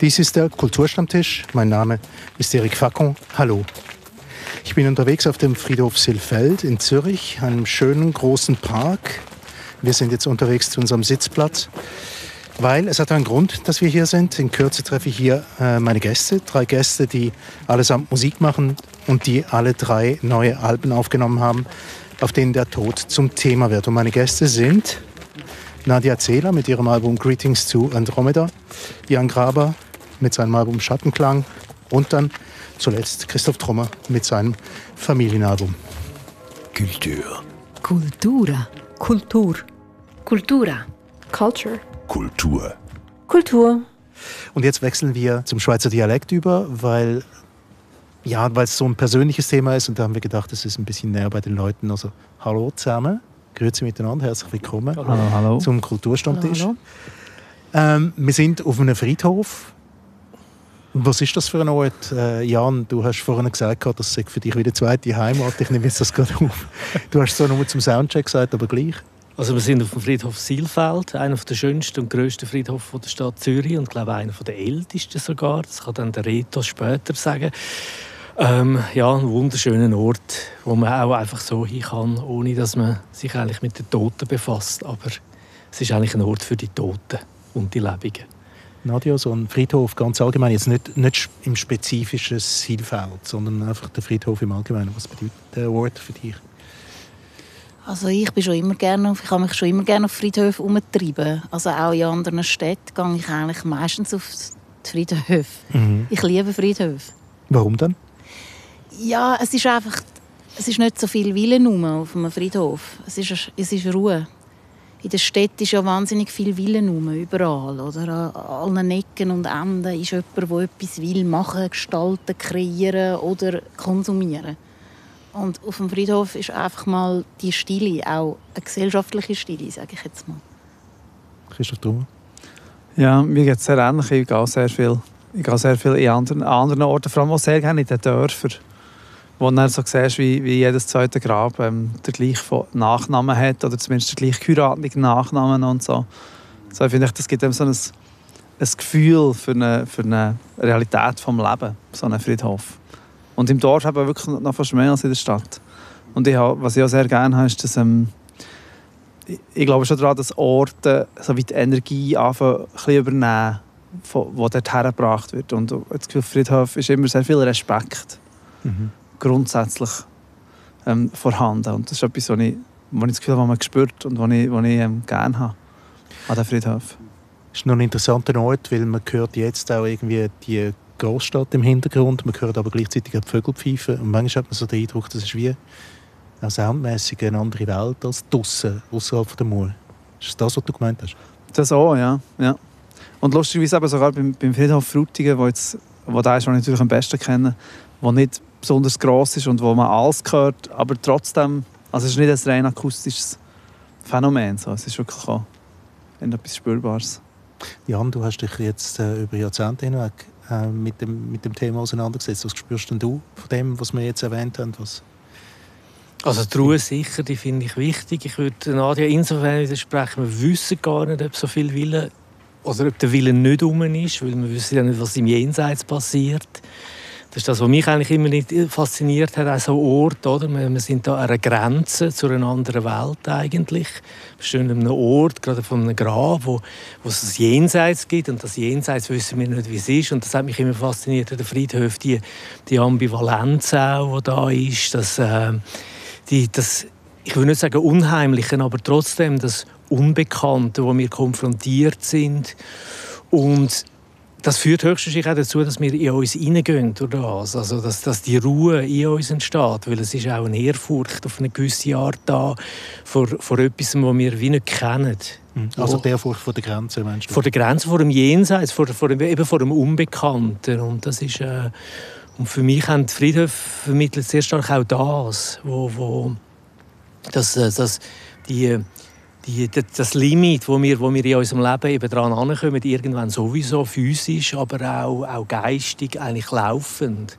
Dies ist der Kulturstammtisch. Mein Name ist Eric Facon. Hallo. Ich bin unterwegs auf dem Friedhof Silfeld in Zürich, einem schönen großen Park. Wir sind jetzt unterwegs zu unserem Sitzplatz, weil es hat einen Grund, dass wir hier sind. In Kürze treffe ich hier äh, meine Gäste, drei Gäste, die allesamt Musik machen und die alle drei neue Alben aufgenommen haben, auf denen der Tod zum Thema wird. Und meine Gäste sind Nadia Zehler mit ihrem Album Greetings to Andromeda, Jan Graber mit seinem Album Schattenklang und dann zuletzt Christoph Trommer mit seinem Familienalbum. Kultur. Kultura. Kultur. Kultura. Culture. Kultur. Kultur. Und jetzt wechseln wir zum Schweizer Dialekt über, weil ja, weil es so ein persönliches Thema ist und da haben wir gedacht, es ist ein bisschen näher bei den Leuten. Also hallo zusammen, grüezi miteinander, herzlich willkommen hallo, hallo. zum Kulturstammtisch. Hallo, Ähm, wir sind auf einem Friedhof. Was ist das für ein Ort? Äh, Jan, du hast vorhin gesagt, das sei für dich wieder zweite Heimat. Ich nehme jetzt das gerade auf. Du hast es zwar nur zum Soundcheck gesagt, aber gleich. Also wir sind auf dem Friedhof Silfeld, einer der schönsten und grössten Friedhöfe der Stadt Zürich und glaube einer der ältesten sogar. Das kann dann der Reto später sagen. Ähm, ja, ein wunderschöner Ort, wo man auch einfach so hin kann, ohne dass man sich eigentlich mit den Toten befasst. Aber es ist eigentlich ein Ort für die Toten und die Lebenden. Nadia, so ein Friedhof ganz allgemein, jetzt nicht, nicht im spezifischen Silfeld, sondern einfach der Friedhof im Allgemeinen. Was bedeutet der Ort für dich? Also ich bin schon immer gerne, ich habe mich schon immer gerne auf Friedhöfen umgetrieben. Also auch in anderen Städten gehe ich eigentlich meistens auf die Friedhöfe. Ich liebe Friedhöfe. Warum dann? Ja, es ist einfach, es ist nicht so viel Willen auf einem Friedhof. Es ist, es ist Ruhe. In der Stadt ist ja wahnsinnig viel Willen rum, überall. Oder? An allen Ecken und Enden ist jemand, der etwas will, machen, gestalten, kreieren oder konsumieren. Und auf dem Friedhof ist einfach mal die Stille, auch eine gesellschaftliche Stille, sage ich jetzt mal. Christoph Trummer? Ja, mir geht es sehr ähnlich. Ich gehe sehr viel, ich gehe sehr viel in anderen, an anderen Orten, vor allem auch sehr gerne in den Dörfern, wo du dann so siehst, wie, wie jedes zweite Grab ähm, der gleichen Nachnamen hat oder zumindest den gleich geheirateten Nachnamen und so. So finde ich, das gibt einem so ein, ein Gefühl für eine, für eine Realität vom Leben, so ein Friedhof. Und im Dorf eben wirklich noch fast mehr als in der Stadt. Und ich, was ich auch sehr gerne habe, ist, dass ähm, ich- glaube schon daran, dass Orte so wie die Energie anfangen, ein übernehmen, wo dort hergebracht wird. Und das Gefühl, Friedhof ist immer sehr viel Respekt grundsätzlich ähm, vorhanden. Und das ist etwas, was ich, was ich das Gefühl habe, was man spürt und was ich, was ich ähm, gerne habe an den Friedhof. ist noch ein interessanter Ort, weil man hört jetzt auch irgendwie die Großstadt im Hintergrund, man hört aber gleichzeitig auch die Vögel pfeifen und manchmal hat man so den Eindruck, das ist wie auch soundmässig eine andere Welt als draussen, außerhalb der Mauer. Ist das das, was du gemeint hast? Das auch, ja. ja. Und lustigerweise eben sogar beim, beim Friedhof Frutigen, wo, jetzt, wo der ist, den ich natürlich am besten kenne, wo nicht besonders gross ist und wo man alles hört, aber trotzdem, also es ist nicht ein rein akustisches Phänomen, so. es ist wirklich auch etwas Spürbares. Jan, du hast dich jetzt äh, über Jahrzehnte hinweg äh, mit, dem, mit dem Thema auseinandergesetzt. Was spürst denn du von dem, was wir jetzt erwähnt haben? Was Also die Ruhe sicher, die finde ich wichtig. Ich würde Nadia insofern widersprechen, wir wissen gar nicht, ob so viel Wille oder ob der Wille nicht um ist, weil wir wissen ja nicht, was im Jenseits passiert. Das ist das, was mich eigentlich immer fasziniert hat, auch so Ort, oder? Wir sind da an einer Grenze zu einer anderen Welt eigentlich. Wir stehen an einem Ort, gerade von einem Grab, wo, wo es das Jenseits gibt und das Jenseits wissen wir nicht, wie es ist und das hat mich immer fasziniert an den Friedhöfen, die, die Ambivalenz auch, die da ist, dass, äh, die, das, ich will nicht sagen Unheimliche, aber trotzdem das Unbekannte, wo wir konfrontiert sind und das führt höchstwahrscheinlich auch dazu, dass wir in uns hineingehen durch das. Also, dass, dass die Ruhe in uns entsteht. Weil es ist auch eine Ehrfurcht auf eine gewisse Art da vor, vor etwas, was wir wie nicht kennen. Also Wo- der Furcht vor der Grenze, meinst du? vor der Grenze, vor dem Jenseits, vor, vor, dem, eben vor dem Unbekannten. Und das ist... Äh, und für mich haben die Friedhöfe vermittelt sehr stark auch das, wo, wo das, äh, das, die, die, das- das Limit, wo wir, wo wir in unserem Leben eben dran ankommen, irgendwann sowieso physisch, aber auch, auch geistig, eigentlich laufend.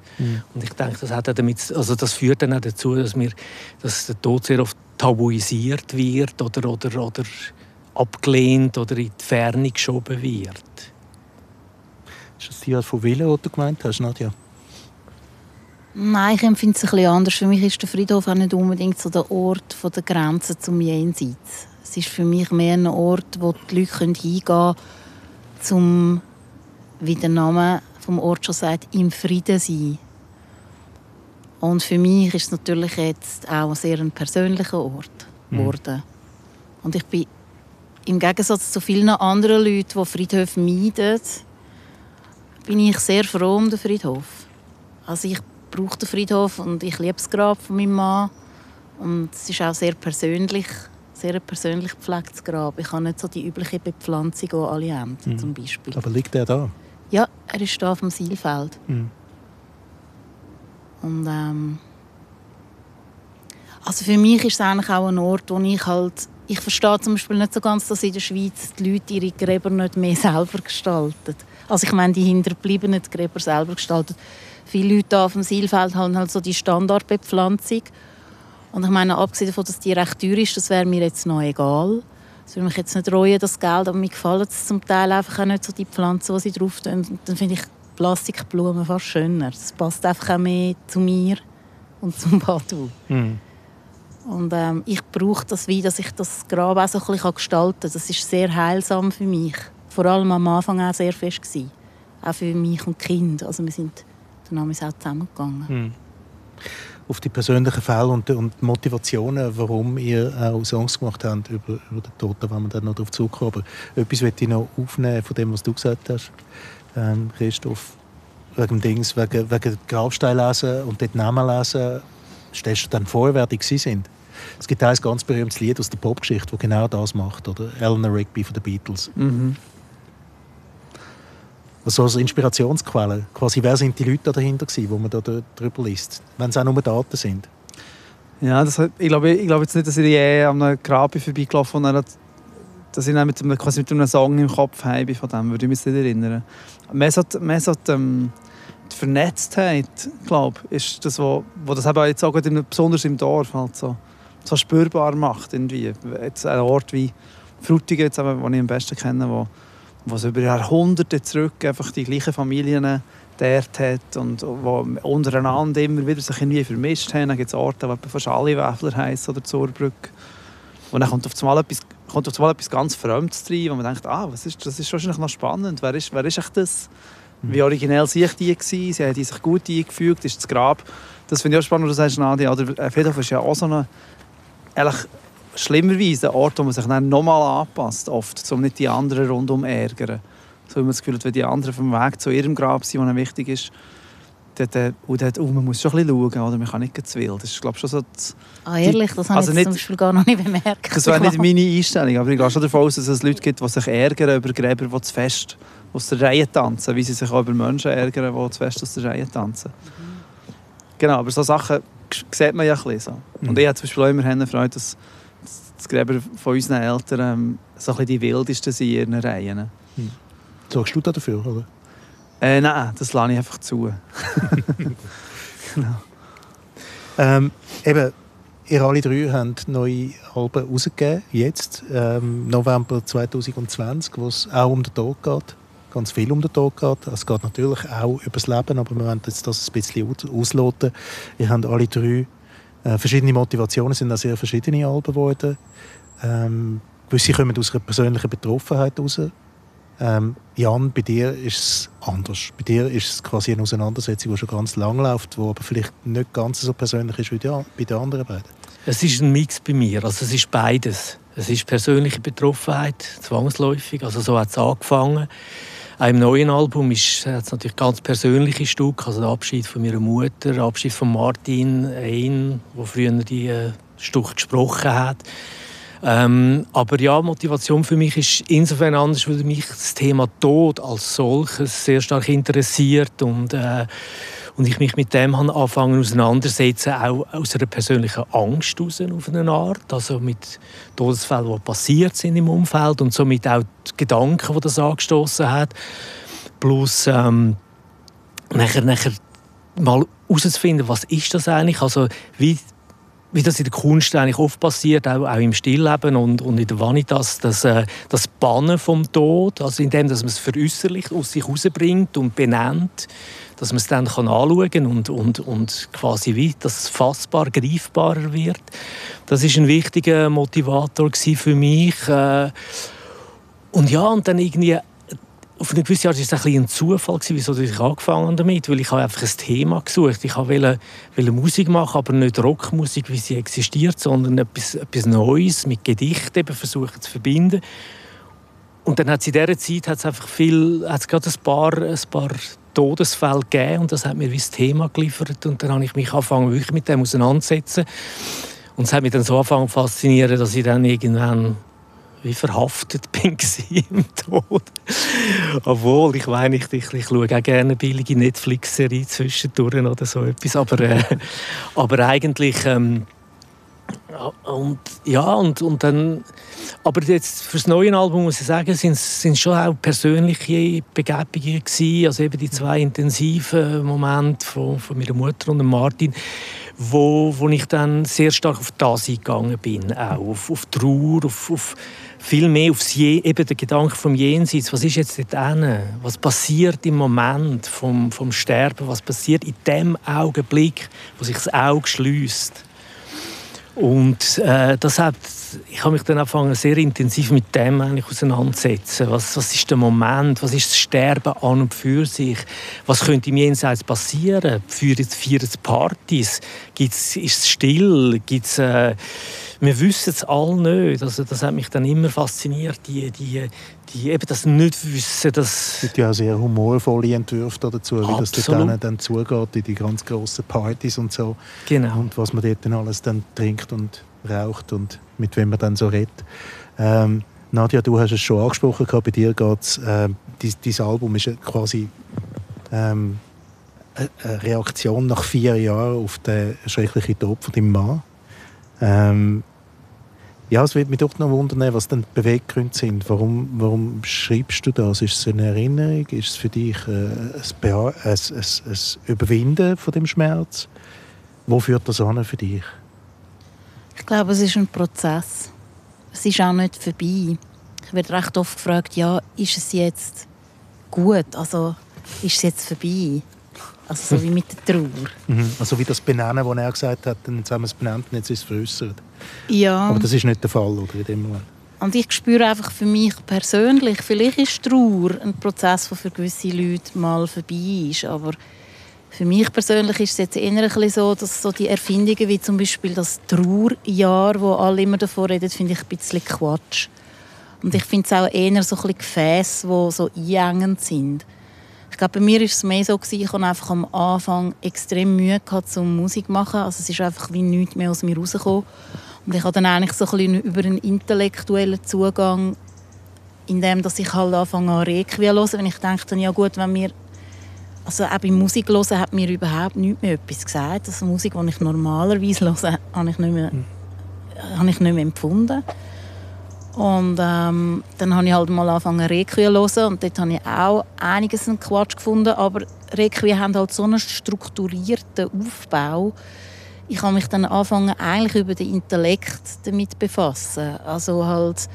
Und ich denke, das, hat damit, also das führt dann auch dazu, dass, wir, dass der Tod sehr oft tabuisiert wird oder, oder, oder abgelehnt oder in die Ferne geschoben wird. Ist das die Art von Wille, die du gemeint hast, Nadja? Nein, ich empfinde es ein bisschen anders. Für mich ist der Friedhof auch nicht unbedingt so der Ort von der Grenze zum Jenseits. Es ist für mich mehr ein Ort, wo die Leute hingehen können, um, wie der Name vom Ort schon sagt, im Frieden zu sein. Und für mich ist es natürlich jetzt auch ein sehr ein persönlicher Ort mhm. geworden. Mhm. Und ich bin im Gegensatz zu vielen anderen Leuten, die Friedhöfe meiden, bin ich sehr froh um den Friedhof. Also ich brauche den Friedhof und ich liebe das Grab von meinem Mann. Und es ist auch sehr persönlich, sehr persönlich gepflegtes Grab. Ich habe nicht so die übliche Bepflanzung, die alle haben, mhm. zum Beispiel. Aber liegt er da? Ja, er ist hier auf dem Sielfeld. Mhm. Und ähm, also für mich ist es eigentlich auch ein Ort, wo ich halt ich verstehe zum Beispiel nicht so ganz, dass in der Schweiz die Leute ihre Gräber nicht mehr selber gestalten. Also ich meine, die hinterbliebenen Gräber selber gestalten. Viele Leute auf dem Sielfeld haben halt so die Standardbepflanzung. Und ich meine, abgesehen davon, dass die recht teuer ist, das wäre mir jetzt noch egal. Das würde mich jetzt nicht reuen, das Geld, aber mir gefallen es zum Teil einfach auch nicht so die Pflanzen, die sie drauf tun. Dann finde ich Plastikblumen fast schöner. Das passt einfach auch mehr zu mir und zum Badu. Mhm. Und ähm, ich brauche das wie, dass ich das Grab auch so ein bisschen gestalten kann. Das ist sehr heilsam für mich. Vor allem am Anfang auch sehr fest gewesen. Auch für mich und Kinder. Also wir sind dann auch zusammengegangen. Hm. Auf die persönlichen Fälle und, und Motivationen, warum ihr auch Songs gemacht habt über, über den da wollen wir dann noch darauf zurückkommen. Aber etwas möchte ich noch aufnehmen von dem, was du gesagt hast, ähm, Christoph. Wegen Dings, wegen, wegen Grabstein lesen und dort Namen lesen, stellst du dann vor, wer die sind? Es gibt ein ganz berühmtes Lied aus der Popgeschichte, das genau das macht, oder? Eleanor Rigby von den Beatles. Mhm. Also als Inspirationsquelle. Quasi, wer sind die Leute dahinter gewesen, wo man da drüber liest, wenn es auch nur Daten sind? Ja, das, ich, glaube, ich glaube jetzt nicht, dass ich je an einem Grab vorbeigelaufen bin dass ich mit einem, quasi mit einem Song im Kopf habe von dem, würde ich mich nicht erinnern. Mehr so, mehr so die, ähm, die Vernetztheit, glaube ist das, wo, wo das eben jetzt auch besonders im Dorf halt so so spürbar macht. Irgendwie. Jetzt ein Ort wie Frutigen, den ich am besten kenne, wo, wo es über Jahrhunderte zurück einfach die gleichen Familien dort hat und wo untereinander immer wieder sich irgendwie vermischt haben. Dann gibt es Orte, die fast alle Wäfler heißen oder Zurbrück. Und dann kommt auf einmal etwas, kommt auf einmal etwas ganz Fremdes rein, wo man denkt, ah, was ist, das ist wahrscheinlich noch spannend. Wer ist, wer ist echt das? Wie originell sich die gewesen? Sie haben sich gut eingefügt. Ist das Grab das finde ich auch spannend, was du sagst, Nadia. Oder Friedhof ist ja auch so eine schlimmerweise ein Ort, wo man sich dann nochmal anpasst, oft, um nicht die anderen rundum ärgern. So wie man das Gefühl hat, wenn die anderen vom Weg zu ihrem Grab sind, was wichtig ist, dort, äh, und dort, oh, man muss schon ein bisschen schauen, oder? man kann nicht zu wild. Das ist, glaube schon so das, Ah, ehrlich? Das habe also ich nicht, zum Beispiel gar noch nicht bemerkt. Das wäre nicht meine Einstellung, aber ich gehe schon davon aus, dass es Leute gibt, die sich ärgern über Gräber, die zu fest aus der Reihe tanzen, wie sie sich auch über Menschen ärgern, die zu fest aus der Reihe tanzen. Mhm. Genau, aber so Sachen sieht man ja ein bisschen so. Und mhm. ich habe zum Beispiel auch immer Freude, dass das Gräber von unseren Eltern ähm, so ein die wildesten sind in ihren Reihen. Mhm. Sorgst du da dafür, oder? Äh, nein, das lasse ich einfach zu. genau. Ähm, eben, ihr alle drei habt neue Alben rausgegeben, jetzt, ähm, November 2020, wo es auch um den Tod geht ganz viel um den Tod geht. Es geht natürlich auch über das Leben, aber wir wollen jetzt das ein bisschen ausloten. Wir haben alle drei äh, verschiedene Motivationen, sind auch sehr verschiedene Alben geworden. Ähm, gewisse kommen aus einer persönlichen Betroffenheit heraus. Ähm, Jan, bei dir ist es anders. Bei dir ist es quasi eine Auseinandersetzung, die schon ganz lang läuft, die aber vielleicht nicht ganz so persönlich ist wie die, bei den anderen beiden. Es ist ein Mix bei mir. Also es ist beides. Es ist persönliche Betroffenheit, zwangsläufig. Also so hat es angefangen. Im neuen Album ist es natürlich ganz persönliche Stück, also der Abschied von meiner Mutter, der Abschied von Martin Ein, der früher die äh, Stück gesprochen hat. Ähm, aber ja, Motivation für mich ist insofern anders, weil mich das Thema Tod als solches sehr stark interessiert und äh, und ich mich mit dem anfangen auseinandersetzen, auch aus einer persönlichen Angst heraus, auf eine Art, also mit Todesfällen, die passiert sind im Umfeld und somit auch die Gedanken, die das angestoßen hat, plus ähm, nachher, nachher mal herauszufinden, was ist das eigentlich, also wie wie das in der Kunst eigentlich oft passiert, auch, auch im Stillleben und, und in der Vanitas, dass, äh, das Bannen vom Tod, also indem dass man es veräußerlicht, aus sich herausbringt und benennt, dass man es dann kann anschauen und, und, und quasi wie das fassbar, greifbarer wird. Das ist ein wichtiger Motivator für mich. Äh, und ja, und dann irgendwie auf eine gewisse Art war es ein, ein Zufall, wieso ich angefangen damit, weil ich habe einfach ein Thema gesucht. Ich wollte, wollte Musik machen, aber nicht Rockmusik, wie sie existiert, sondern etwas, etwas Neues mit Gedichten eben versuchen zu verbinden. Und dann hat es in dieser Zeit hat's einfach viel, hat's gerade ein paar, ein paar Todesfälle gegeben und das hat mir wie das Thema geliefert und dann habe ich mich angefangen, wirklich mit dem auseinanderzusetzen. Und es hat mich dann so angefangen faszinieren, dass ich dann irgendwann wie verhaftet bin im Tod. Obwohl, ich meine, ich, ich, ich schaue auch gerne billige Netflix-Serie zwischendurch oder so etwas, aber, äh, aber eigentlich... Ähm, und ja, und, und dann... Aber jetzt für das neue Album muss ich sagen, sind es schon auch persönliche Begebungen gewesen. Also eben die zwei intensiven Momente von, von meiner Mutter und Martin, wo, wo ich dann sehr stark auf das eingegangen bin, auch auf, auf Trauer, auf, auf viel mehr aufs Je eben der Gedanke vom Jenseits. Was ist jetzt dort hin? Was passiert im Moment vom, vom Sterben? Was passiert in dem Augenblick, wo sich das Auge schließt? Und äh, das hat, ich habe mich dann angefangen, sehr intensiv mit dem eigentlich auseinanderzusetzen. Was, was ist der Moment? Was ist das Sterben an und für sich? Was könnte im Jenseits passieren? Es Partys? Gibt's, ist es still? Gibt's, äh, wir wissen es alle nicht. Also das hat mich dann immer fasziniert, die, die, die eben das Nichtwissen. Das es gibt ja auch sehr humorvolle Entwürfe dazu, wie das dort dann zugeht, in die ganz grossen Partys und so. Genau. Und was man dort dann alles dann trinkt und raucht und mit wem man dann so redet. Ähm, Nadja, du hast es schon angesprochen, bei dir geht es, äh, dein, Album ist quasi ähm, eine Reaktion nach vier Jahren auf den schrecklichen Tod von deinem Mann. Ähm, ja, es wird mich doch noch wundern, was denn die Beweggründe sind. Warum, warum schreibst du das? Ist es eine Erinnerung? Ist es für dich äh, ein, ein, ein, ein Überwinden von dem Schmerz? Wo führt das an für dich? Ich glaube, es ist ein Prozess. Es ist auch nicht vorbei. Ich werde recht oft gefragt, ja, ist es jetzt gut? Also, ist es jetzt vorbei? Also so wie mit der Trauer. Mhm. Also wie das Benennen, das er gesagt hat, jetzt haben wir es benannt und jetzt ist es veräußert. Ja. Aber das ist nicht der Fall, oder, in dem Moment? Und ich spüre einfach für mich persönlich, vielleicht ist Trauer ein Prozess, der für gewisse Leute mal vorbei ist, aber für mich persönlich ist es jetzt eher ein bisschen so, dass so die Erfindungen wie zum Beispiel das Trauerjahr, wo alle immer davon reden, finde ich ein bisschen Quatsch. Und ich finde es auch eher so ein bisschen Gefäße, die so einengend sind. Ich glaube, bei mir war es mehr so, gewesen, ich hatte einfach am Anfang extrem Mühe gehabt, zum Musik zu machen. Also es ist einfach wie nichts mehr aus mir rausgekommen. Und ich habe dann eigentlich so ein bisschen über einen intellektuellen Zugang, indem dass ich halt anfange an Requiem zu hören, wenn ich denke, ja gut, wenn mir also auch beim Musik hören hat mir überhaupt nichts mehr etwas gesagt. Also Musik, die ich normalerweise höre, habe ich nicht mehr, mhm. habe ich nicht mehr empfunden. Und ähm, dann habe ich halt mal angefangen Requiem zu hören und dort habe ich auch einiges an Quatsch gefunden, aber Requiem haben halt so einen strukturierten Aufbau. Ich habe mich dann angefangen eigentlich über den Intellekt damit befassen. Also halt,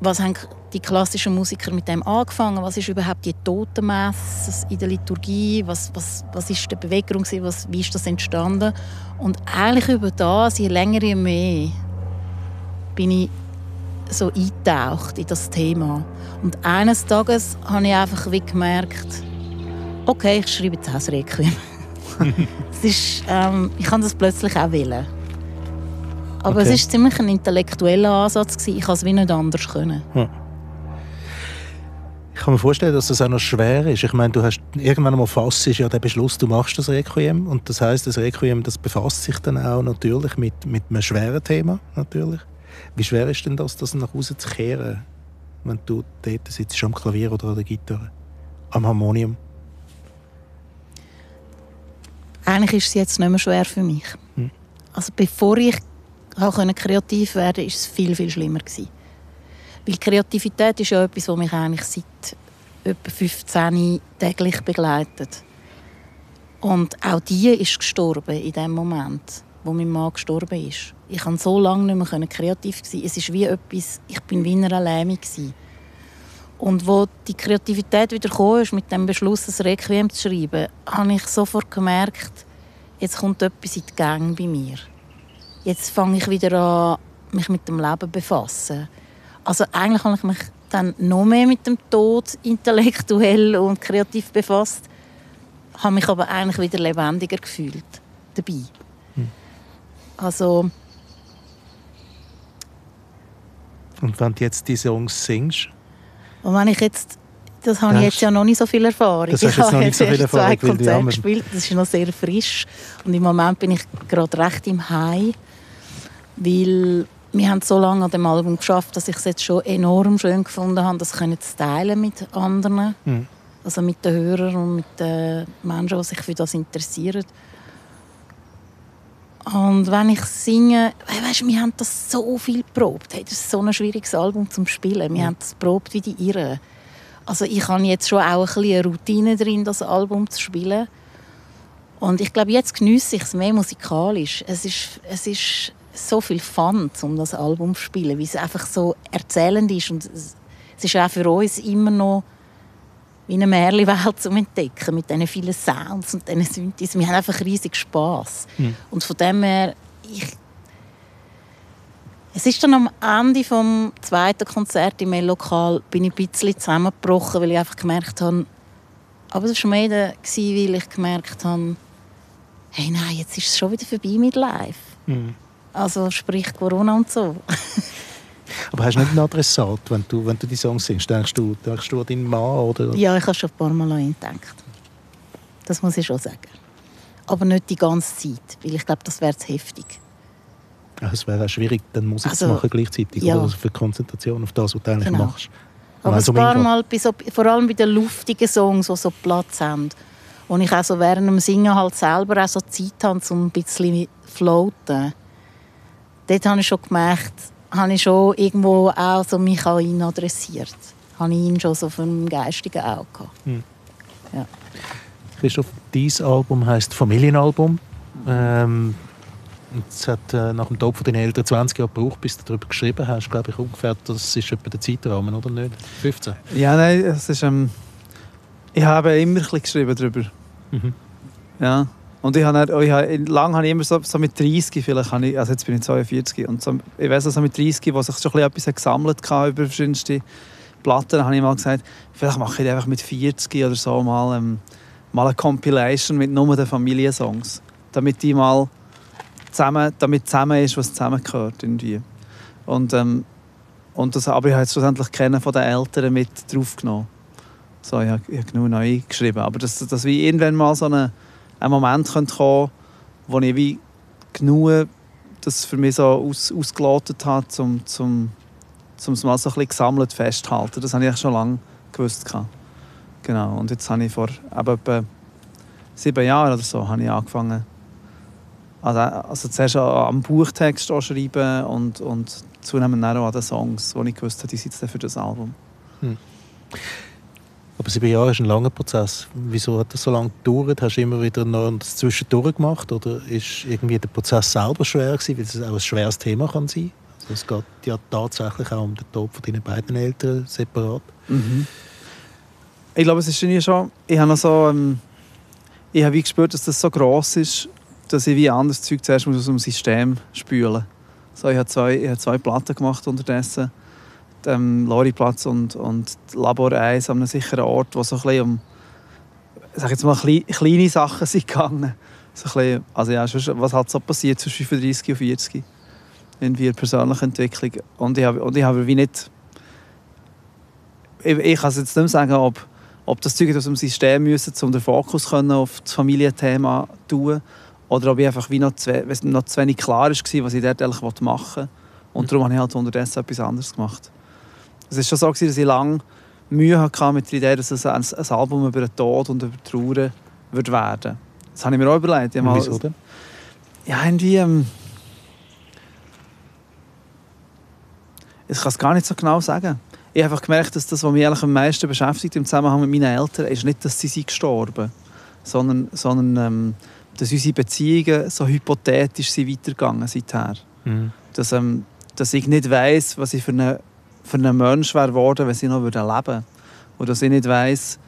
was haben die klassischen Musiker mit dem angefangen? Was ist überhaupt die Totenmesse in der Liturgie? Was, was, was ist die Bewegung? Was, wie ist das entstanden? Und eigentlich über das, je länger, je mehr, bin ich so eingetaucht in das Thema. Und eines Tages habe ich einfach wie gemerkt, okay, ich schreibe jetzt auch Requiem. es ist, ähm, ich kann das plötzlich auch wählen. Aber okay. es war ziemlich ein intellektueller Ansatz. Gewesen. Ich konnte es wie nicht anders können. Hm. Ich kann mir vorstellen, dass das auch noch schwer ist. Ich meine, du hast irgendwann einmal fasst ja der Beschluss, du machst das Requiem und das heißt, das Requiem, das befasst sich dann auch natürlich mit, mit einem schweren Thema natürlich. Wie schwer ist denn das, das nach Hause zu kehren, wenn du dort sitzt am Klavier oder an der Gitarre, am Harmonium? Eigentlich ist es jetzt nicht mehr schwer für mich. Hm. Also bevor ich kreativ werden konnte, war es viel, viel schlimmer. Gewesen. Weil Kreativität ist ja etwas, was mich eigentlich seit etwa 15 täglich begleitet. Und auch die ist gestorben in dem Moment. wo mein Mann gestorben ist. Ich konnte so lange nicht mehr kreativ sein. Es ist wie etwas, ich bin wie in einer Lähmung gewesen. Und wo die Kreativität wieder kam, ist, mit dem Beschluss, ein Requiem zu schreiben, habe ich sofort gemerkt, jetzt kommt etwas in die Gang bei mir. Jetzt fange ich wieder an, mich mit dem Leben zu befassen. Also eigentlich habe ich mich dann noch mehr mit dem Tod intellektuell und kreativ befasst, habe mich aber eigentlich wieder lebendiger gefühlt dabei. Hm. Also und wenn du jetzt diese Songs singst, und wenn ich jetzt, das habe das ich jetzt ja noch nicht so viel Erfahrung. Das ich habe jetzt noch nicht so viel Erfahrung, zwei Konzerte gespielt, das ist noch sehr frisch. Und im Moment bin ich gerade recht im High, weil wir haben so lange an dem Album geschafft, dass ich es jetzt schon enorm schön gefunden habe, das können zu teilen mit anderen, mhm. also mit den Hörern und mit den Menschen, die sich für das interessieren. Und wenn ich singe, weißt, wir haben das so viel geprobt. Hey, das ist so ein schwieriges Album zum Spielen. Wir haben das geprobt wie die Irren. Also ich habe jetzt schon auch ein eine Routine drin, das Album zu spielen. Und ich glaube, jetzt genieße ich es mehr musikalisch. Es ist, es ist so viel Fun, um das Album zu spielen, weil es einfach so erzählend ist. Und es ist auch für uns immer noch wie eine Märchenwelt zu entdecken mit diesen vielen Sounds und diesen Synthes. Wir haben einfach riesig Spass. Mhm. Und von dem her, ich es ist dann am Ende vom zweiten Konzert im Lokal bin ich ein bisschen zusammengebrochen, weil ich einfach gemerkt habe, aber das war mehr, weil ich gemerkt habe, hey nein, jetzt ist es schon wieder vorbei mit Live. Mhm. Also sprich Corona und so. Aber hast du nicht einen Adressat, wenn du, wenn du die Songs singst? Denkst du, denkst du an deinen Mann? Oder? Ja, ich habe schon ein paar Mal an ihn gedacht. Das muss ich schon sagen. Aber nicht die ganze Zeit, weil ich glaube, das wäre zu heftig. Ja, es wäre auch schwierig, dann Musik also, zu machen gleichzeitig. Ja. Oder? Also für Konzentration auf das, was du eigentlich genau. machst. Aber ein paar Mal, vor allem bei den luftigen Songs, die so Platz haben, wo ich auch so während dem Singen halt selber auch so Zeit habe, um ein bisschen floaten. Dort habe ich schon gemerkt, habe ich schon irgendwo auch so mich an ihn adressiert. Habe ich ihn schon so vom geistigen Auge gehabt. Hm. Ja. Christoph, dieses Album heisst Familienalbum. Ähm, es hat äh, nach dem Tod von deinen Eltern 20 Jahre gebraucht, bis du darüber geschrieben hast. Glaube ich ungefähr, das ist etwa der Zeitrahmen, oder nicht? 15? Ja, nein, es ist, ähm, ich habe immer ein bisschen geschrieben darüber. Mhm. Ja. Und ich habe, ich habe, lange habe ich immer so, so mit 30, vielleicht habe ich, also jetzt bin ich 42, und so, ich weiß so mit 30, wo sich schon etwas gesammelt hatte über verschiedenste Platten, habe ich mal gesagt, vielleicht mache ich einfach mit 40 oder so mal, ähm, mal eine Compilation mit nur den Familiensongs, damit die mal zusammen, damit zusammen ist, was zusammengehört irgendwie. Und, ähm, und das, aber ich habe jetzt schlussendlich kennen von den Eltern mit draufgenommen. So, ich habe, ich habe genug neu geschrieben, aber dass das wie irgendwann mal so eine ein Moment kommen könnte, wo ich wie genug das für mich so aus, ausgelotet habe, um, um, um es mal so ein bisschen gesammelt festzuhalten. Das habe ich schon lange gewusst. Genau. Und jetzt habe ich vor etwa sieben Jahren oder so habe ich angefangen, also, also zuerst am Buchtext schreiben und, und zunehmend auch an den Songs, wo ich gewusst habe, die sind für das Album. Hm. Aber sieben Jahre ist ein langer Prozess. Wieso hat das so lange gedauert? Hast du immer wieder noch das Zwischendurch gemacht? Oder ist irgendwie der Prozess selber schwer gewesen, weil es auch ein schweres Thema kann sein also Es geht ja tatsächlich auch um den Tod von deinen beiden Eltern separat. Mhm. Ich glaube, es ist irgendwie schon... Ich habe so... Ähm, ich habe wie gespürt, dass das so gross ist, dass ich wie anderes Zeug zuerst aus dem System spülen muss. So, ich habe zwei, ich habe zwei Platten gemacht unterdessen ähm, Loriplatz und, und Labor 1 an einem sicheren Ort, wo so ein bisschen um sag jetzt mal, kleine Sachen sind gegangen. So ein bisschen, also ja, was hat so passiert zwischen 35 und 40 in der persönlichen Entwicklung. Und ich habe, und ich habe wie nicht... Ich, ich kann jetzt nicht mehr sagen, ob, ob das Zeug aus dem System müssen, um den Fokus können auf das Familienthema zu tun oder ob ich einfach wie noch zu, noch zu wenig klar war, was ich dort eigentlich machen will. Und darum habe ich halt unterdessen etwas anderes gemacht. Es war schon so, dass ich lange Mühe hatte mit der Idee, dass es ein, ein Album über den Tod und über Trauer wird werden Das habe ich mir auch überlegt. Mal, wieso denn? Ja, irgendwie... Ähm, ich kann es gar nicht so genau sagen. Ich habe einfach gemerkt, dass das, was mich eigentlich am meisten beschäftigt im Zusammenhang mit meinen Eltern, ist nicht, dass sie sind gestorben sondern, sondern ähm, dass unsere Beziehungen so hypothetisch sind weitergegangen seither. Mhm. Dass, ähm, dass ich nicht weiß, was ich für einen für einen Mensch wäre geworden, wenn sie noch leben würde. Und dass ich nicht weiß,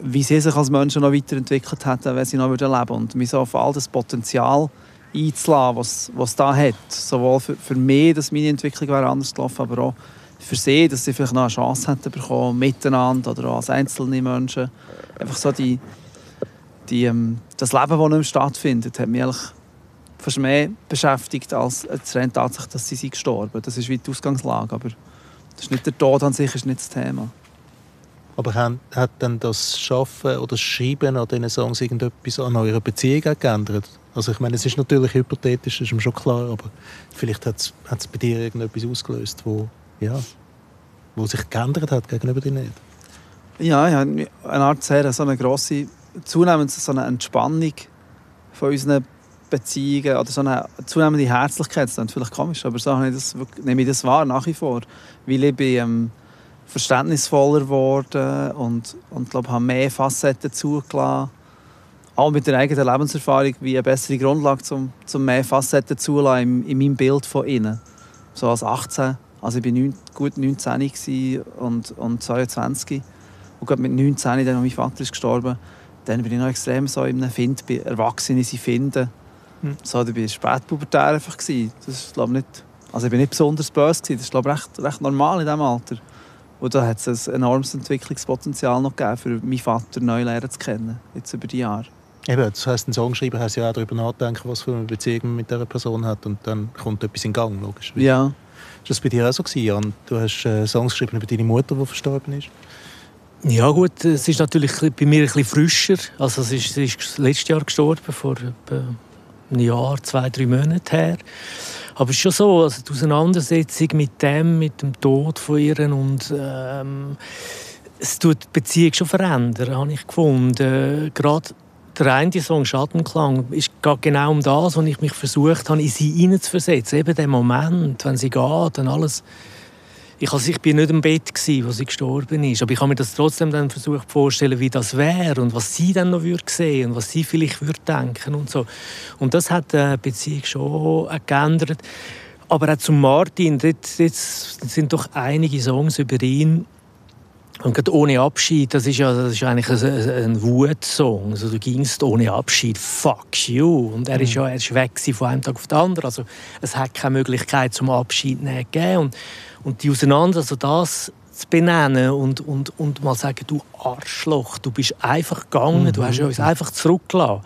wie sie sich als Menschen noch weiterentwickelt hätten, wenn sie noch leben würden. Und mich so auf all das Potenzial einzulassen, was, was da hat. Sowohl für, für mich, dass meine Entwicklung wäre anders gelaufen, aber auch für sie, dass sie vielleicht noch eine Chance hätten bekommen, miteinander oder auch als einzelne Menschen. Einfach so die, die, ähm, das Leben, das nicht mehr stattfindet, hat mich eigentlich fast mehr beschäftigt als reine Tatsache, dass sie sind gestorben Das ist wie die Ausgangslage, aber das ist nicht der Tod an sich ist nicht das Thema. Aber hat, dann das Schaffen oder das Schreiben an diesen Songs irgendetwas an eurer Beziehung geändert? Also ich meine, es ist natürlich hypothetisch, das ist mir schon klar, aber vielleicht hat es bei dir irgendetwas ausgelöst, wo, ja, wo sich geändert hat gegenüber dir nicht? Ja, ich habe eine Art sehr so eine grosse, zunehmend so eine Entspannung von unseren Beziehungen oder so eine zunehmende Herzlichkeit. Das ist vielleicht komisch, aber so ich das, nehme ich das wahr nach wie vor. Weil ich bin ähm, verständnisvoller geworden und, und glaube, habe mehr Facetten zugelassen. Auch mit der eigenen Lebenserfahrung wie eine bessere Grundlage, um, um mehr Facetten zulassen in, in meinem Bild von innen. So als 18, also ich war gut 19 und, und 22 und gerade mit 19, dann mein Vater ist gestorben, dann bin ich noch extrem so in einem Find, bei Erwachsenen sie finden hm. So, ich war spätpubertär einfach. Das ist, glaube nicht, also ich bin nicht besonders böse. Das ist glaube recht, recht normal in diesem Alter. Und da hat es ein enormes Entwicklungspotenzial noch gegeben, für meinen Vater neu lernen zu kennen, jetzt über die Jahre. Eben, das heisst, ein Songschreiber hat ja auch darüber nachdenken, was für eine Beziehung man mit dieser Person hat und dann kommt etwas in Gang, logisch. Ja. Ist das bei dir auch so gewesen, Jan? Du hast äh, Songs geschrieben über deine Mutter, die verstorben ist? Ja gut, es ist natürlich bei mir ein bisschen frischer. Also es ist, sie ist letztes Jahr gestorben, vor etwa ein Jahr, zwei, drei Monate her. Aber es ist schon so, also die Auseinandersetzung mit dem, mit dem Tod von ihr und ähm, es tut die Beziehung schon verändern, habe ich gefunden. Gerade der eine Song «Schattenklang» ist genau um das, was ich mich versucht habe, in sie hineinzuversetzen. Eben der Moment, wenn sie geht und alles ich, also ich bin nicht im Bett gewesen, als sie gestorben ist, aber ich habe mir das trotzdem dann versucht vorzustellen, wie das wäre und was sie dann noch würde sehen und was sie vielleicht würde denken und so. Und das hat die Beziehung schon geändert. Aber auch zu Martin, dort sind doch einige Songs über ihn und gerade ohne Abschied, das ist ja das ist eigentlich ein, ein Wutsong. Also du gingst ohne Abschied, fuck you. Und er ist mhm. ja er ist weg von einem Tag auf den anderen. Also es hat keine Möglichkeit zum Abschied nehmen gegeben. Und, und die auseinander, also das zu benennen und, und, und mal sagen, du Arschloch, du bist einfach gegangen, mhm. du hast uns einfach zurückgelassen.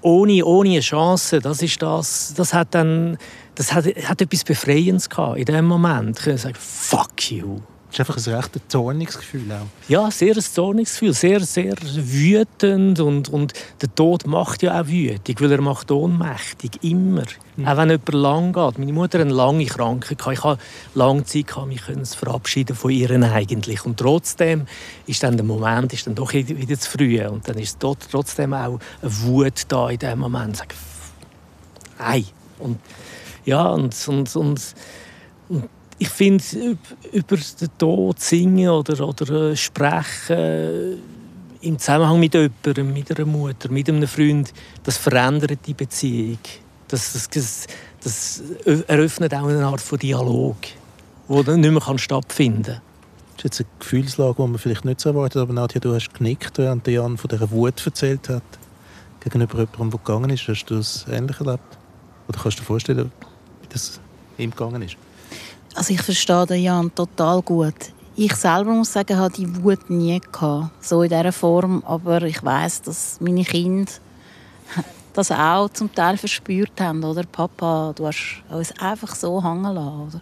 Ohne, ohne eine Chance, das ist das, das hat dann, das hat, hat etwas Befreiendes gehabt in dem Moment. Ich sagen, fuck you. Das ist einfach ein recht zorniges Gefühl auch. Ja, sehr ein zorniges Gefühl. Sehr, sehr wütend. Und, und der Tod macht ja auch wütend, weil er macht ohnmächtig. Immer. Mhm. Auch wenn jemand lang geht. Meine Mutter hatte eine lange Krankheit. Ich hatte lange Zeit, mich verabschieden von ihr eigentlich. Und trotzdem ist dann der Moment ist dann doch wieder zu früh. Und dann ist trotzdem auch eine Wut da in dem Moment. Sag, Ei. Und ja, und, und, und, und ich finde, über den Tod singen oder, oder äh, sprechen im Zusammenhang mit jemandem, mit einer Mutter, mit einem Freund, das verändert die Beziehung. Das, das, das eröffnet auch eine Art von Dialog, der nicht mehr stattfinden kann. Das ist jetzt eine Gefühlslage, die man vielleicht nicht so erwartet, aber Nadja, du hast genickt, während Jan von dieser Wut erzählt hat, gegenüber jemandem, der gegangen ist. Hast du das ähnlich erlebt? Oder kannst du dir vorstellen, wie das ihm gegangen ist? Also ich verstehe den Jan total gut. Ich selber muss sagen, habe die Wut nie gehabt, so in dieser Form. Aber ich weiß, dass meine Kinder das auch zum Teil verspürt haben. Oder Papa, du hast uns einfach so hängen lassen. Oder?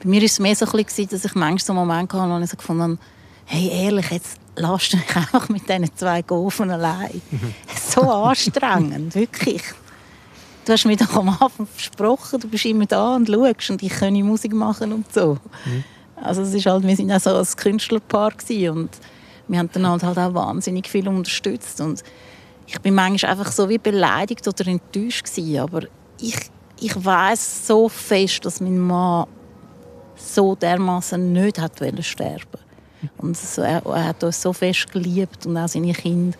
Bei mir war es mehr so ein bisschen, dass ich manchmal so einen Moment hatte, wo ich so gefunden habe, hey, ehrlich, jetzt lass du mich einfach mit diesen zwei Gofen allein. so anstrengend, wirklich du hast mir doch am Anfang versprochen, du bist immer da und schaust und ich kann Musik machen und so. Mhm. Also es ist halt, wir sind auch so ein Künstlerpaar und wir haben dann halt, auch wahnsinnig viel unterstützt und ich bin manchmal einfach so wie beleidigt oder enttäuscht gewesen, aber ich, ich weiß so fest, dass mein Mann so dermaßen nicht hat sterben und so, er, er, hat uns so fest geliebt und auch seine Kinder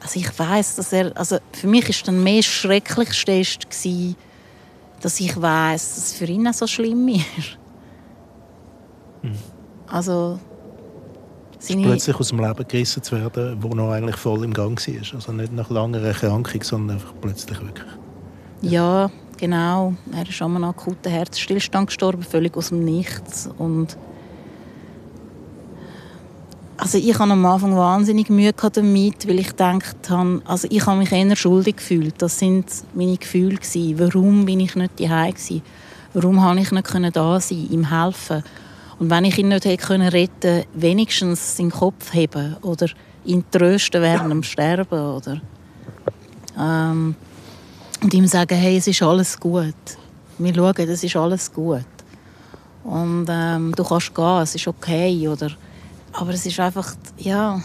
also ich weiß, dass er, also für mich ist dann mehr Schrecklichste ist gewesen, dass ich weiß, dass es für ihn auch so schlimm ist. Also seine, Plötzlich aus dem Leben gerissen zu werden, wo noch eigentlich voll im Gang war. Also nicht nach langer Erkrankung, sondern einfach plötzlich wirklich. ja, genau. Er ist an einem akuten Herzstillstand gestorben, völlig aus dem Nichts und also ich hatte am Anfang wahnsinnig Mühe damit, weil ich gedacht habe, also ich habe mich eher schuldig gefühlt. Das sind meine Gefühle gewesen. Warum bin ich nicht daheim? Warum habe ich nicht da sein, ihm helfen? Und wenn ich ihn nicht hätte können wenigstens seinen Kopf heben oder ihn trösten während dem Sterben oder ähm, und ihm sagen, hey, es ist alles gut. Wir schauen, es ist alles gut. Und ähm, du kannst gehen, es ist okay oder aber es ist einfach, ja...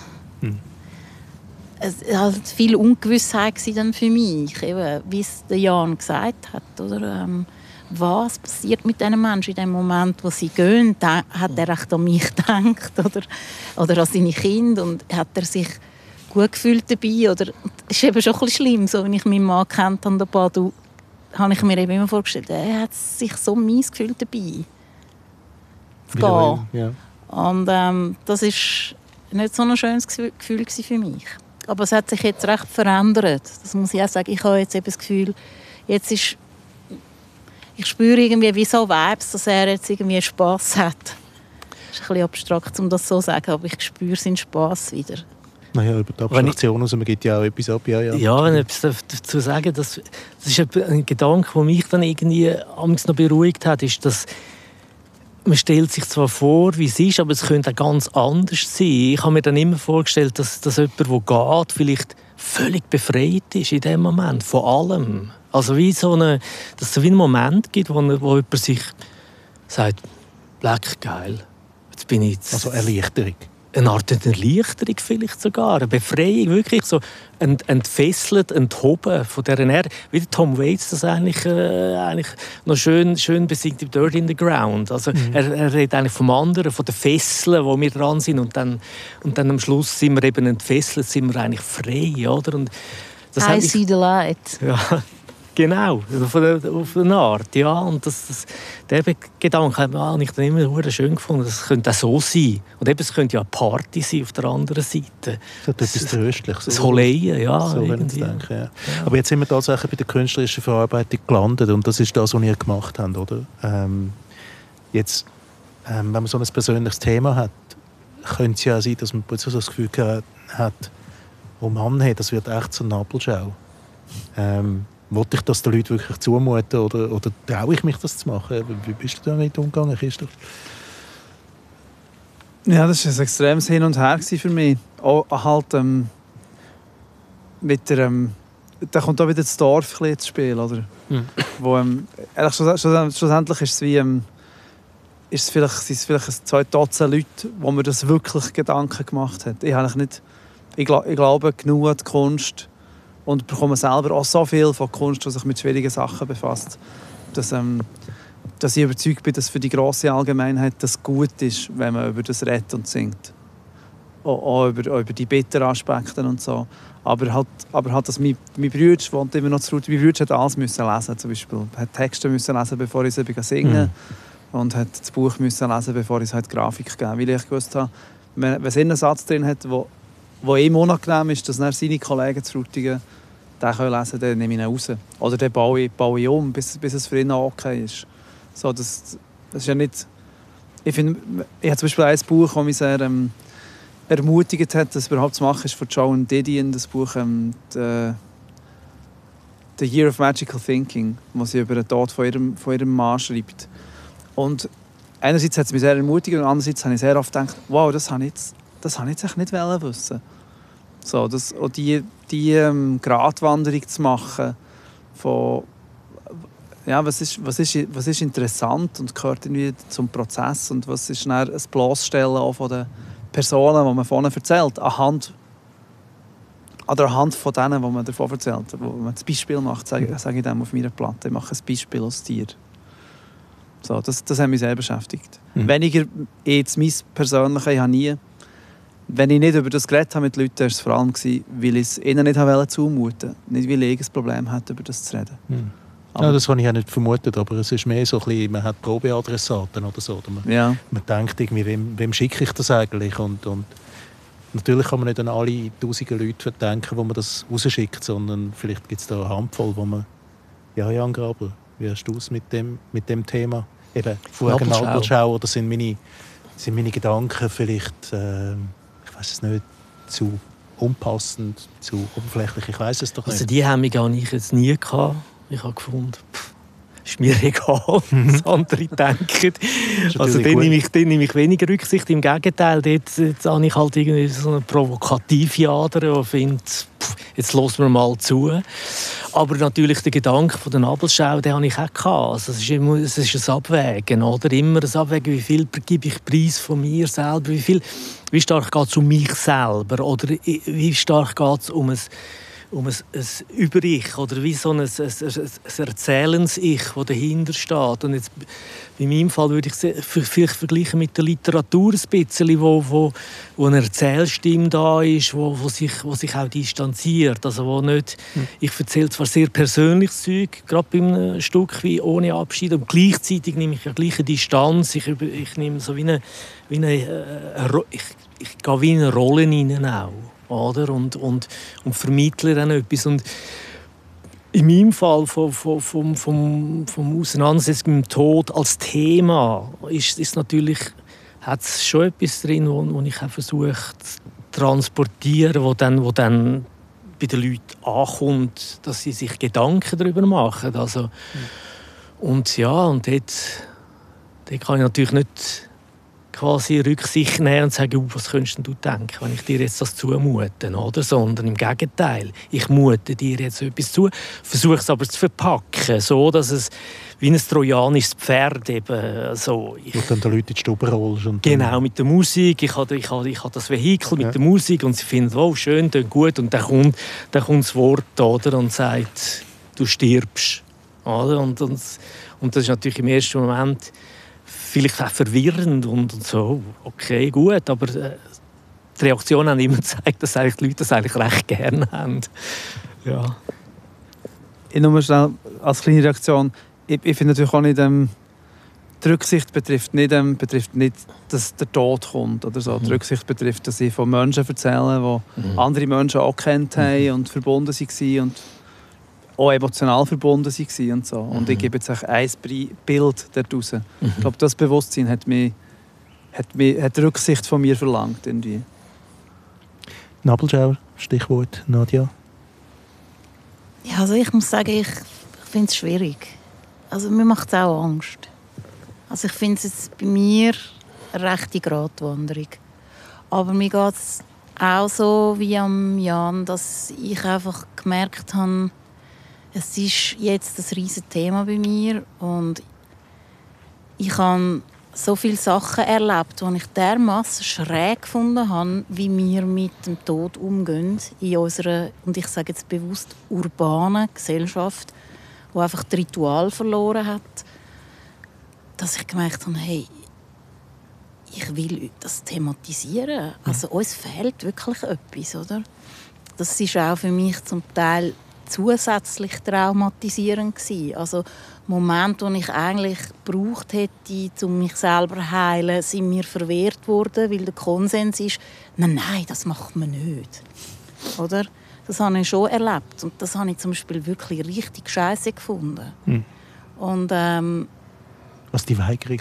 Es war halt viel Ungewissheit dann für mich, eben, wie es der Jan gesagt hat. Oder? Ähm, was passiert mit diesen Menschen in dem Moment, wo sie gehen? Hat er echt an mich gedacht oder, oder an seine Kinder? Und hat er sich gut gefühlt dabei? Oder, es ist eben schon ein bisschen schlimm, so wenn ich meinen Mann kennt an der Badu, habe ich mir eben immer vorgestellt, er hat sich so mies gefühlt dabei. Zu gehen. Ja. Und ähm, das ist nicht so ein schönes Gefühl für mich. Aber es hat sich jetzt recht verändert. Das muss ich auch sagen. Ich habe jetzt eben das Gefühl, jetzt ist ich spüre irgendwie wie so Vibes, dass er jetzt irgendwie Spass hat. Das ist ein bisschen abstrakt, um das so zu sagen, aber ich spüre seinen Spass wieder. Naja, über die Wenn ich- Abstraktion raus, man gibt ja auch etwas ab. Ja, ja. Ja, wenn ich etwas dazu sagen das, das ist ein- Gedanke, der mich dann irgendwie noch beruhigt hat, ist, dass man stellt sich zwar vor, wie es ist, aber es könnte auch ganz anders sein. Ich habe mir dann immer vorgestellt, dass, dass jemand, der geht, vielleicht völlig befreit ist in dem Moment, von allem. Also wie so eine, dass es so einen Moment gibt, wo, wo jemand sich sagt, leck geil, jetzt bin ich jetzt Also Erleichterung. Eine Art Erleichterung vielleicht sogar, eine Befreiung, wirklich so ent, entfesselt, enthoben von dieser Erde. Wie Tom Waits das eigentlich, äh, eigentlich noch schön, schön besingt im Dirt in the Ground. Also er, er redet eigentlich vom anderen, von den Fesseln, wo wir dran sind und dann, und dann am Schluss sind wir eben entfesselt, sind wir eigentlich frei, oder? Und das I see the light. ja, genau, auf eine, auf eine Art, ja. Und das, das, den Gedanken habe habe ich dann immer schön gefunden. Das könnte auch so sein. Und eben, es könnte ja eine Party sein auf der anderen Seite. Das hat etwas Tröstliches. Das Holeien, ja, so wenn ich irgendwie. denke, ja. Aber jetzt sind wir tatsächlich bei der künstlerischen Verarbeitung gelandet und das ist das, was ihr gemacht habt, oder? Ähm, jetzt, ähm, wenn man so ein persönliches Thema hat, könnte es ja sein, dass man plötzlich so das Gefühl hat, oh Mann, hey, das wird echt so eine Nabelschau. Ähm, wollte ich das den Leuten wirklich zumuten oder, oder traue ich mich, das zu machen? Wie bist du damit umgegangen, Christoph? Ja, das war ein extremes Hin und Her für mich. Auch halt ähm, mit der... Ähm, da kommt auch wieder das Dorf ins Spiel, oder? Mhm. Wo, ähm, ehrlich, schluss- schluss- schlussendlich ist es wie... Ähm, ist es vielleicht, sind es vielleicht zwei Dutzend Leute, wo mir das wirklich Gedanken gemacht hat. Ich, habe eigentlich nicht, ich, gla- ich glaube genug an die Kunst und bekomme selber auch so viel von Kunst, die sich mit schwierigen Sachen befasst, dass, ähm, dass ich überzeugt bin, dass für die grosse Allgemeinheit das gut ist, wenn man über das redet und singt. Auch, auch über, auch über die bitteren Aspekte und so. Aber halt, aber halt dass mein, mein Bruder wohnt immer noch zu. Mein Bruder hat alles müssen lesen, zum Beispiel. Er hat Texte müssen lesen, bevor ich sie singen Und hat das Buch müssen lesen, bevor ich es halt Grafik gegeben Weil ich gewusst habe, wenn, es einen Satz drin hat, wo, wo ihm unangenehm ist, dass dann seine Kollegen zu Frutigen den können lesen können, dann nehme ich ihn raus. Oder dann baue ich, baue ich um, bis, bis es für ihn auch okay ist. So, das, das ist ja nicht... Ich finde, ich habe zum Beispiel ein Buch, das mich sehr ähm, ermutigt hat, das überhaupt zu machen, ist von Joan Didion, das Buch ähm, «The, The Year of Magical Thinking», wo sie über den Tod von ihrem, von ihrem Mann schreibt. Und einerseits hat es mich sehr ermutigt und andererseits habe ich sehr oft gedacht, wow, das habe ich jetzt, das habe ich jetzt nicht wissen. So, das, auch die, die ähm, Gratwanderung zu machen von ja, was ist, was, ist, was ist interessant und gehört irgendwie zum Prozess und was ist dann ein Bloßstellen auch von den Personen, die man vorne erzählt, anhand, oder anhand von denen, die man davon erzählt. Wo man das Beispiel macht, sage, sage ich dem auf meiner Platte, ich mache ein Beispiel aus dir. So, das, das hat mich sehr beschäftigt. Mhm. Weniger jetzt mein persönliches, ich habe nie, wenn ich nicht über das geredet habe mit Leuten, war es vor allem, gewesen, weil ich es ihnen nicht habe zumuten Nicht, weil ich ein Problem hatte, über das zu reden. Hm. Ja, das habe ich ja nicht vermutet, aber es ist mehr so ein bisschen, man hat Probeadressaten oder so. Oder man, Ja. man denkt irgendwie, wem, wem schicke ich das eigentlich? Und, und natürlich kann man nicht an alle tausende Leute denken, wo man das rausschickt, sondern vielleicht gibt es da eine Handvoll, wo man... Ja, Jan Graber, wie hast du es mit dem, mit dem Thema? Eben, vorher Nabelschau. Nabelschau, oder sind meine, sind meine Gedanken vielleicht, äh, weiß es nicht, zu unpassend, zu oberflächlich, ich weiß es doch nicht. Also die Hemmung hatte ich jetzt nie. Gehabt. Ich habe gefunden, pff, ist mir egal, was andere denken. Also dann nehme, ich, dann nehme ich weniger Rücksicht. Im Gegenteil, dort, dort habe ich halt irgendwie so eine provokative Ader und finde, pff, jetzt hören wir mal zu. Aber natürlich der Gedanke von der Nabelschau, den habe ich auch gehabt. Also es, ist immer, es ist ein Abwägen, oder? Immer ein Abwägen, wie viel gebe ich Preis von mir selber, wie, viel, wie stark geht es um mich selber oder wie stark geht es um ein um ein, ein Über-Ich oder wie so ein, ein, ein, Erzählens-Ich, das dahinter steht. Und jetzt, in meinem Fall würde ich es vielleicht vergleichen mit der Literatur ein bisschen, wo, wo, wo eine Erzählstimme da ist, wo, wo, sich, wo sich auch distanziert. Also wo nicht, Ich erzähle zwar sehr persönliches Zeug, gerade bei einem Stück wie «Ohne Abschied», und gleichzeitig nehme ich ja gleich eine Distanz. Ich, ich nehme so wie eine, wie eine, äh, Ro- ich, ich gehe wie in eine Rolle hinein auch oder? Und, und, und vermittle dann etwas. Und in meinem Fall vom, vom, vom, vom, Auseinandersetzung mit dem Tod als Thema ist, ist natürlich, hat es schon etwas drin, wo, wo ich auch versuche zu transportieren, wo dann, wo dann bei den Leuten ankommt, dass sie sich Gedanken darüber machen. Also, Und ja, und dort, dort kann ich natürlich nicht quasi Rücksicht nehmen und sagen, «Uh, was könntest du denken, wenn ich dir jetzt das zumute, oder? Sondern im Gegenteil, ich mute dir jetzt etwas zu, versuche es aber zu verpacken, so dass es wie ein trojanisches Pferd eben so. Ich, Wo du dann den Leuten in die Stube rollst. Und Genau, mit der Musik. Ich habe, ich habe, ich habe das Vehikel mit Ja. der Musik und sie finden, oh, schön, klingt gut. Und dann kommt, dann kommt das Wort oder, und sagt, du stirbst. Oder? Und, und, und das ist natürlich im ersten Moment vielleicht auch verwirrend und, und so, okay, gut, aber äh, die Reaktionen haben immer gezeigt, dass eigentlich die Leute das eigentlich recht gerne haben. Ja. Ich nur schnell als kleine Reaktion. Ich, ich finde natürlich auch nicht, ähm, die Rücksicht betrifft nicht, ähm, betrifft nicht, dass der Tod kommt oder so. Die Mhm. Rücksicht betrifft, dass ich von Menschen erzähle, die Mhm. andere Menschen auch kennt haben und verbunden waren und auch emotional verbunden waren und so. Und ich Mhm. gebe jetzt auch ein Bild dort raus. Mhm. Ich glaube, das Bewusstsein hat, mich, hat, mich, hat Rücksicht von mir verlangt. Irgendwie. Nabelschau, Stichwort Nadja. Ja, also ich muss sagen, ich, ich finde es schwierig. Also mir macht es auch Angst. Also ich finde es jetzt bei mir eine rechte Gratwanderung. Aber mir geht es auch so wie am Jan, dass ich einfach gemerkt habe, es ist jetzt ein riesiges Thema bei mir und ich habe so viele Sachen erlebt, die ich dermaßen schräg gefunden habe, wie wir mit dem Tod umgehen in unserer, und ich sage jetzt bewusst, urbanen Gesellschaft, die einfach das Ritual verloren hat, dass ich gemerkt habe, hey, ich will das thematisieren. Also uns fehlt wirklich etwas, oder? Das ist auch für mich zum Teil zusätzlich traumatisierend gewesen. Also Momente, die ich eigentlich gebraucht hätte, um mich selber zu heilen, sind mir verwehrt worden, weil der Konsens ist, nein, nein, das macht man nicht. Oder? Das habe ich schon erlebt und das habe ich zum Beispiel wirklich richtig scheiße gefunden. Hm. Und ähm, Was die Weigerung,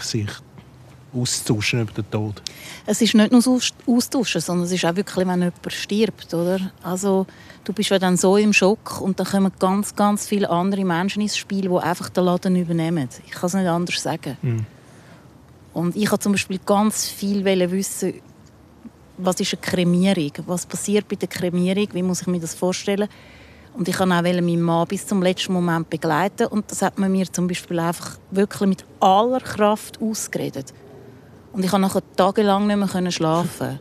sich auszutauschen über den Tod. es ist nicht nur Aus- Austauschen, sondern es ist auch wirklich, wenn jemand stirbt, oder? Also du bist ja dann so im Schock und dann kommen ganz, ganz viele andere Menschen ins Spiel, die einfach den Laden übernehmen. Ich kann es nicht anders sagen. Mhm. Und ich wollte zum Beispiel ganz viel wissen, was ist eine Kremierung? Was passiert bei der Kremierung? Wie muss ich mir das vorstellen? Und ich wollte auch meinen Mann bis zum letzten Moment begleiten. Und das hat man mir zum Beispiel einfach wirklich mit aller Kraft ausgeredet. Und ich konnte nachher tagelang nicht mehr schlafen.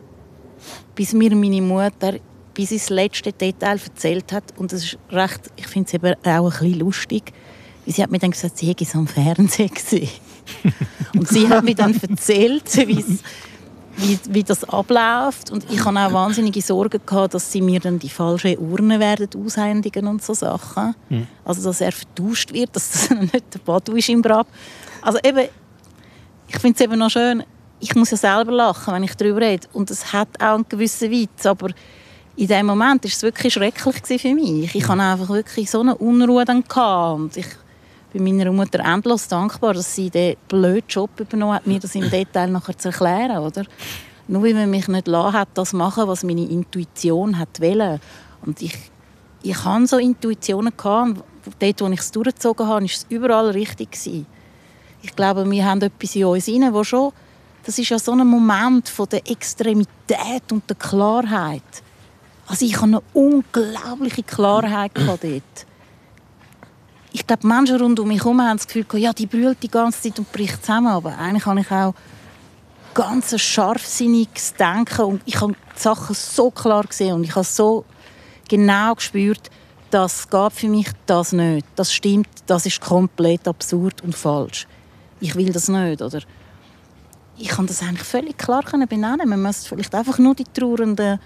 bis mir meine Mutter bis ins letzte Detail erzählt hat. Und das ist recht, ich finde es eben auch ein bisschen lustig. Weil sie hat mir dann gesagt, sie hätte es am Fernsehen gesehen. Und sie hat mir dann erzählt, wie wie, wie das abläuft. Und ich hatte auch wahnsinnige Sorgen, gehabt, dass sie mir dann die falsche Urne werden aushändigen und so Sachen. Mhm. Also, dass er vertauscht wird, dass das nicht der Badu ist im Grab. Also eben, ich finde es eben noch schön, ich muss ja selber lachen, wenn ich darüber rede. Und es hat auch einen gewissen Witz, aber in dem Moment war es wirklich schrecklich für mich. Ich hatte einfach wirklich so eine Unruhe dann und ich bin meiner Mutter endlos dankbar, dass sie den blöden Job übernommen hat, mir das im Detail nachher zu erklären, oder? Nur weil man mich nicht lassen hat, das machen, was meine Intuition hat wollen. Und ich, ich hatte so Intuitionen gehabt, dort, wo ich es durchgezogen habe, war es überall richtig. Ich glaube, wir haben etwas in uns rein, wo schon, das ist ja so ein Moment von der Extremität und der Klarheit. Also ich hatte eine unglaubliche Klarheit dort ich glaube, Menschen rund um mich herum haben das Gefühl, ja, die brüllt die ganze Zeit und bricht zusammen. Aber eigentlich habe ich auch ganz scharfsinniges Denken und ich habe die Sachen so klar gesehen und ich habe so genau gespürt, das geht für mich das nicht. Das stimmt, das ist komplett absurd und falsch. Ich will das nicht, oder? Ich kann das eigentlich völlig klar benennen. Man müsste vielleicht einfach nur die Trauernden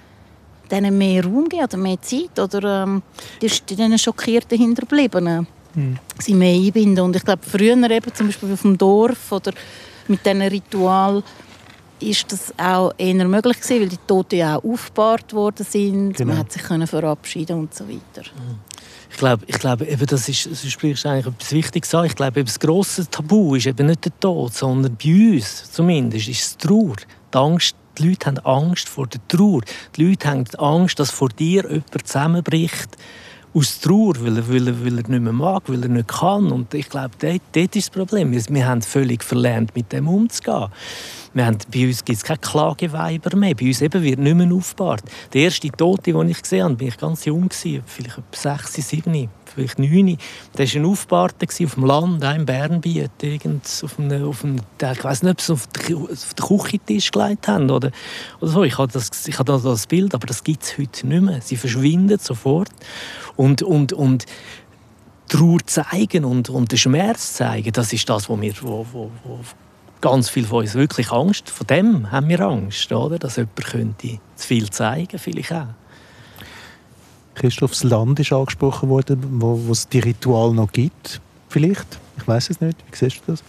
denen mehr Raum geben oder mehr Zeit oder ähm, den schockierten Hinterbliebenen mhm. sie mehr einbinden. Und ich glaube, früher eben, zum Beispiel auf dem Dorf oder mit diesen Ritual ist das auch eher möglich gewesen, weil die Toten ja auch aufgebahrt worden sind. Genau. Man hat sich können verabschieden und so weiter. Ich glaube, ich glaube eben, das ist, du sprichst eigentlich etwas Wichtiges an. Ich glaube, eben, das grosse Tabu ist eben nicht der Tod, sondern bei uns zumindest ist es Trauer. Die Angst, die Leute haben Angst vor der Trauer. Die Leute haben Angst, dass vor dir jemand zusammenbricht aus Trauer, weil er, weil, er, weil er nicht mehr mag, weil er nicht kann. Und ich glaube, dort, dort ist das Problem. Wir, haben völlig verlernt, mit dem umzugehen. Wir haben, bei uns gibt es keine Klageweiber mehr. Bei uns eben wird nicht mehr aufgebahrt. Der erste Tote, den ich gesehen habe, war ich ganz jung, vielleicht etwa sechs, sieben vielleicht neun. Der war ein Aufbahrter auf dem Land, auch im Bernbiet, auf einem, auf einem, ich weiß nicht, ob sie auf den, auf den Küchentisch gelegt haben oder, oder so. Ich habe das, ich habe das Bild, aber das gibt es heute nicht mehr. Sie verschwinden sofort. Und, und, und Trauer zeigen und, und den Schmerz zeigen, das ist das, wo wir, wo, wo, wo ganz viel von uns wirklich Angst, vor dem haben wir Angst, oder? dass jemand könnte zu viel zeigen, vielleicht auch. Christophs Land ist angesprochen worden, wo, wo es die Ritual noch gibt, vielleicht. Ich weiß es nicht. Wie siehst du das?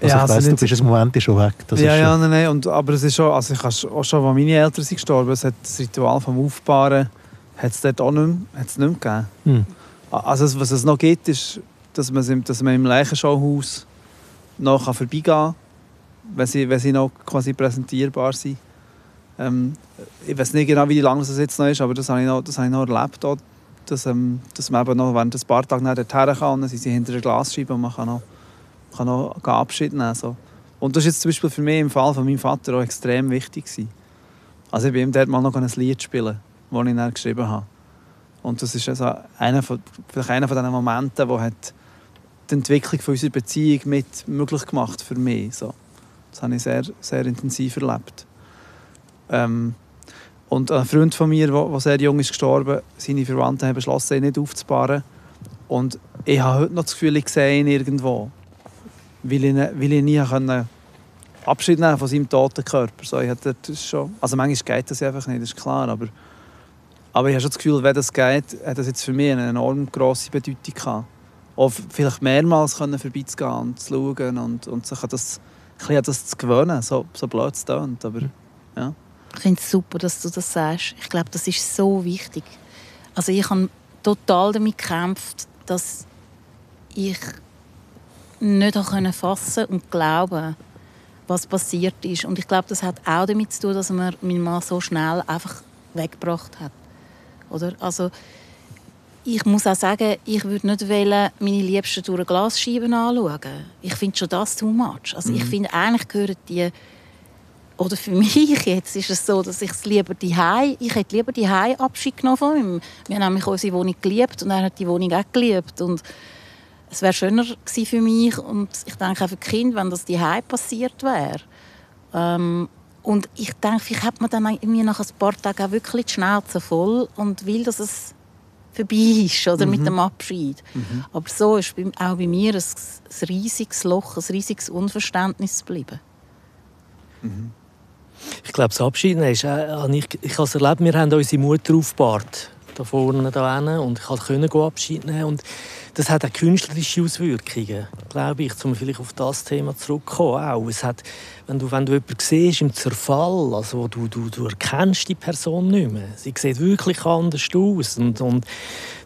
Also ja, ich weiss, also du bist im Moment schon weg. Das ja, ja, nein, nein. Und, aber es ist schon, also ich auch schon, als meine Eltern sind gestorben, es hat das Ritual vom Aufbauen hat es dort auch nicht mehr, hat's nicht mehr gegeben. Hm. Also was es noch gibt, ist, dass man, dass man im Leichenschauhaus noch vorbeigehen kann, wenn sie, wenn sie noch quasi präsentierbar sind. Ähm, ich weiß nicht genau, wie lange das jetzt noch ist, aber das habe ich noch, das habe ich noch erlebt, auch, dass, ähm, dass man eben noch während ein paar Tagen dorthin kann, dann sind sie hinter der Glasscheibe und man kann noch, kann noch Abschied nehmen. So. Und das ist jetzt zum Beispiel für mich im Fall von meinem Vater auch extrem wichtig gewesen. Also ich bin ihm dort mal noch ein Lied spielen, das ich dann geschrieben habe. Und das ist also einer von, vielleicht einer von diesen Momenten, wo hat die Entwicklung von unserer Beziehung mit möglich gemacht für mich. So. Das habe ich sehr, sehr intensiv erlebt. Ähm, und ein Freund von mir, der sehr jung ist gestorben, seine Verwandten haben beschlossen, ihn nicht aufzubauen. Und ich habe heute noch das Gefühl, ich sehe ihn irgendwo. Weil ich, weil ich nie können Abschied nehmen von seinem toten Körper. So, ich hatte das schon, also manchmal geht das einfach nicht, das ist klar. Aber, aber ich habe schon das Gefühl, wenn das geht, hat das jetzt für mich eine enorm grosse Bedeutung gehabt. Auch vielleicht mehrmals können vorbeizugehen und zu schauen und, und sich an das, ein das zu gewöhnen, so, so blöd es klingt. Aber, ja. Ich finde es super, dass du das sagst. Ich glaube, das ist so wichtig. Also ich habe total damit gekämpft, dass ich nicht fassen fassen und glauben was passiert ist. Und ich glaube, das hat auch damit zu tun, dass man meinen Mann so schnell einfach weggebracht hat. Oder? Also, ich muss auch sagen, ich würde nicht wollen, meine Liebsten durch eine Glasscheibe anschauen. Ich finde schon das too much. Also, mhm. Ich finde, eigentlich gehören die oder für mich jetzt ist es so, dass ich es lieber die ich hätte lieber die Abschied genommen von ihm. Wir haben nämlich unsere Wohnung geliebt und er hat die Wohnung auch geliebt und es wäre schöner gewesen für mich und ich denke auch für die Kinder, wenn das die passiert wäre. Ähm, und ich denke, vielleicht hat man dann irgendwie nach ein paar Tagen auch wirklich die Schnauze voll und will, dass es vorbei ist oder mhm. mit dem Abschied. Mhm. Aber so ist auch bei mir ein, ein riesiges Loch, ein riesiges Unverständnis geblieben. Ich glaube, das Abschied ist, äh, ich, ich habe es erlebt, wir haben unsere Mutter aufgebahrt, da vorne, da hinten, und ich konnte Abschied nehmen und das hat auch künstlerische Auswirkungen, glaube ich, um vielleicht auf das Thema zurückzukommen. Auch. Es hat, wenn, du, wenn du jemanden siehst im Zerfall, also du, du, du erkennst die Person nicht mehr. Sie sieht wirklich anders aus. Und, und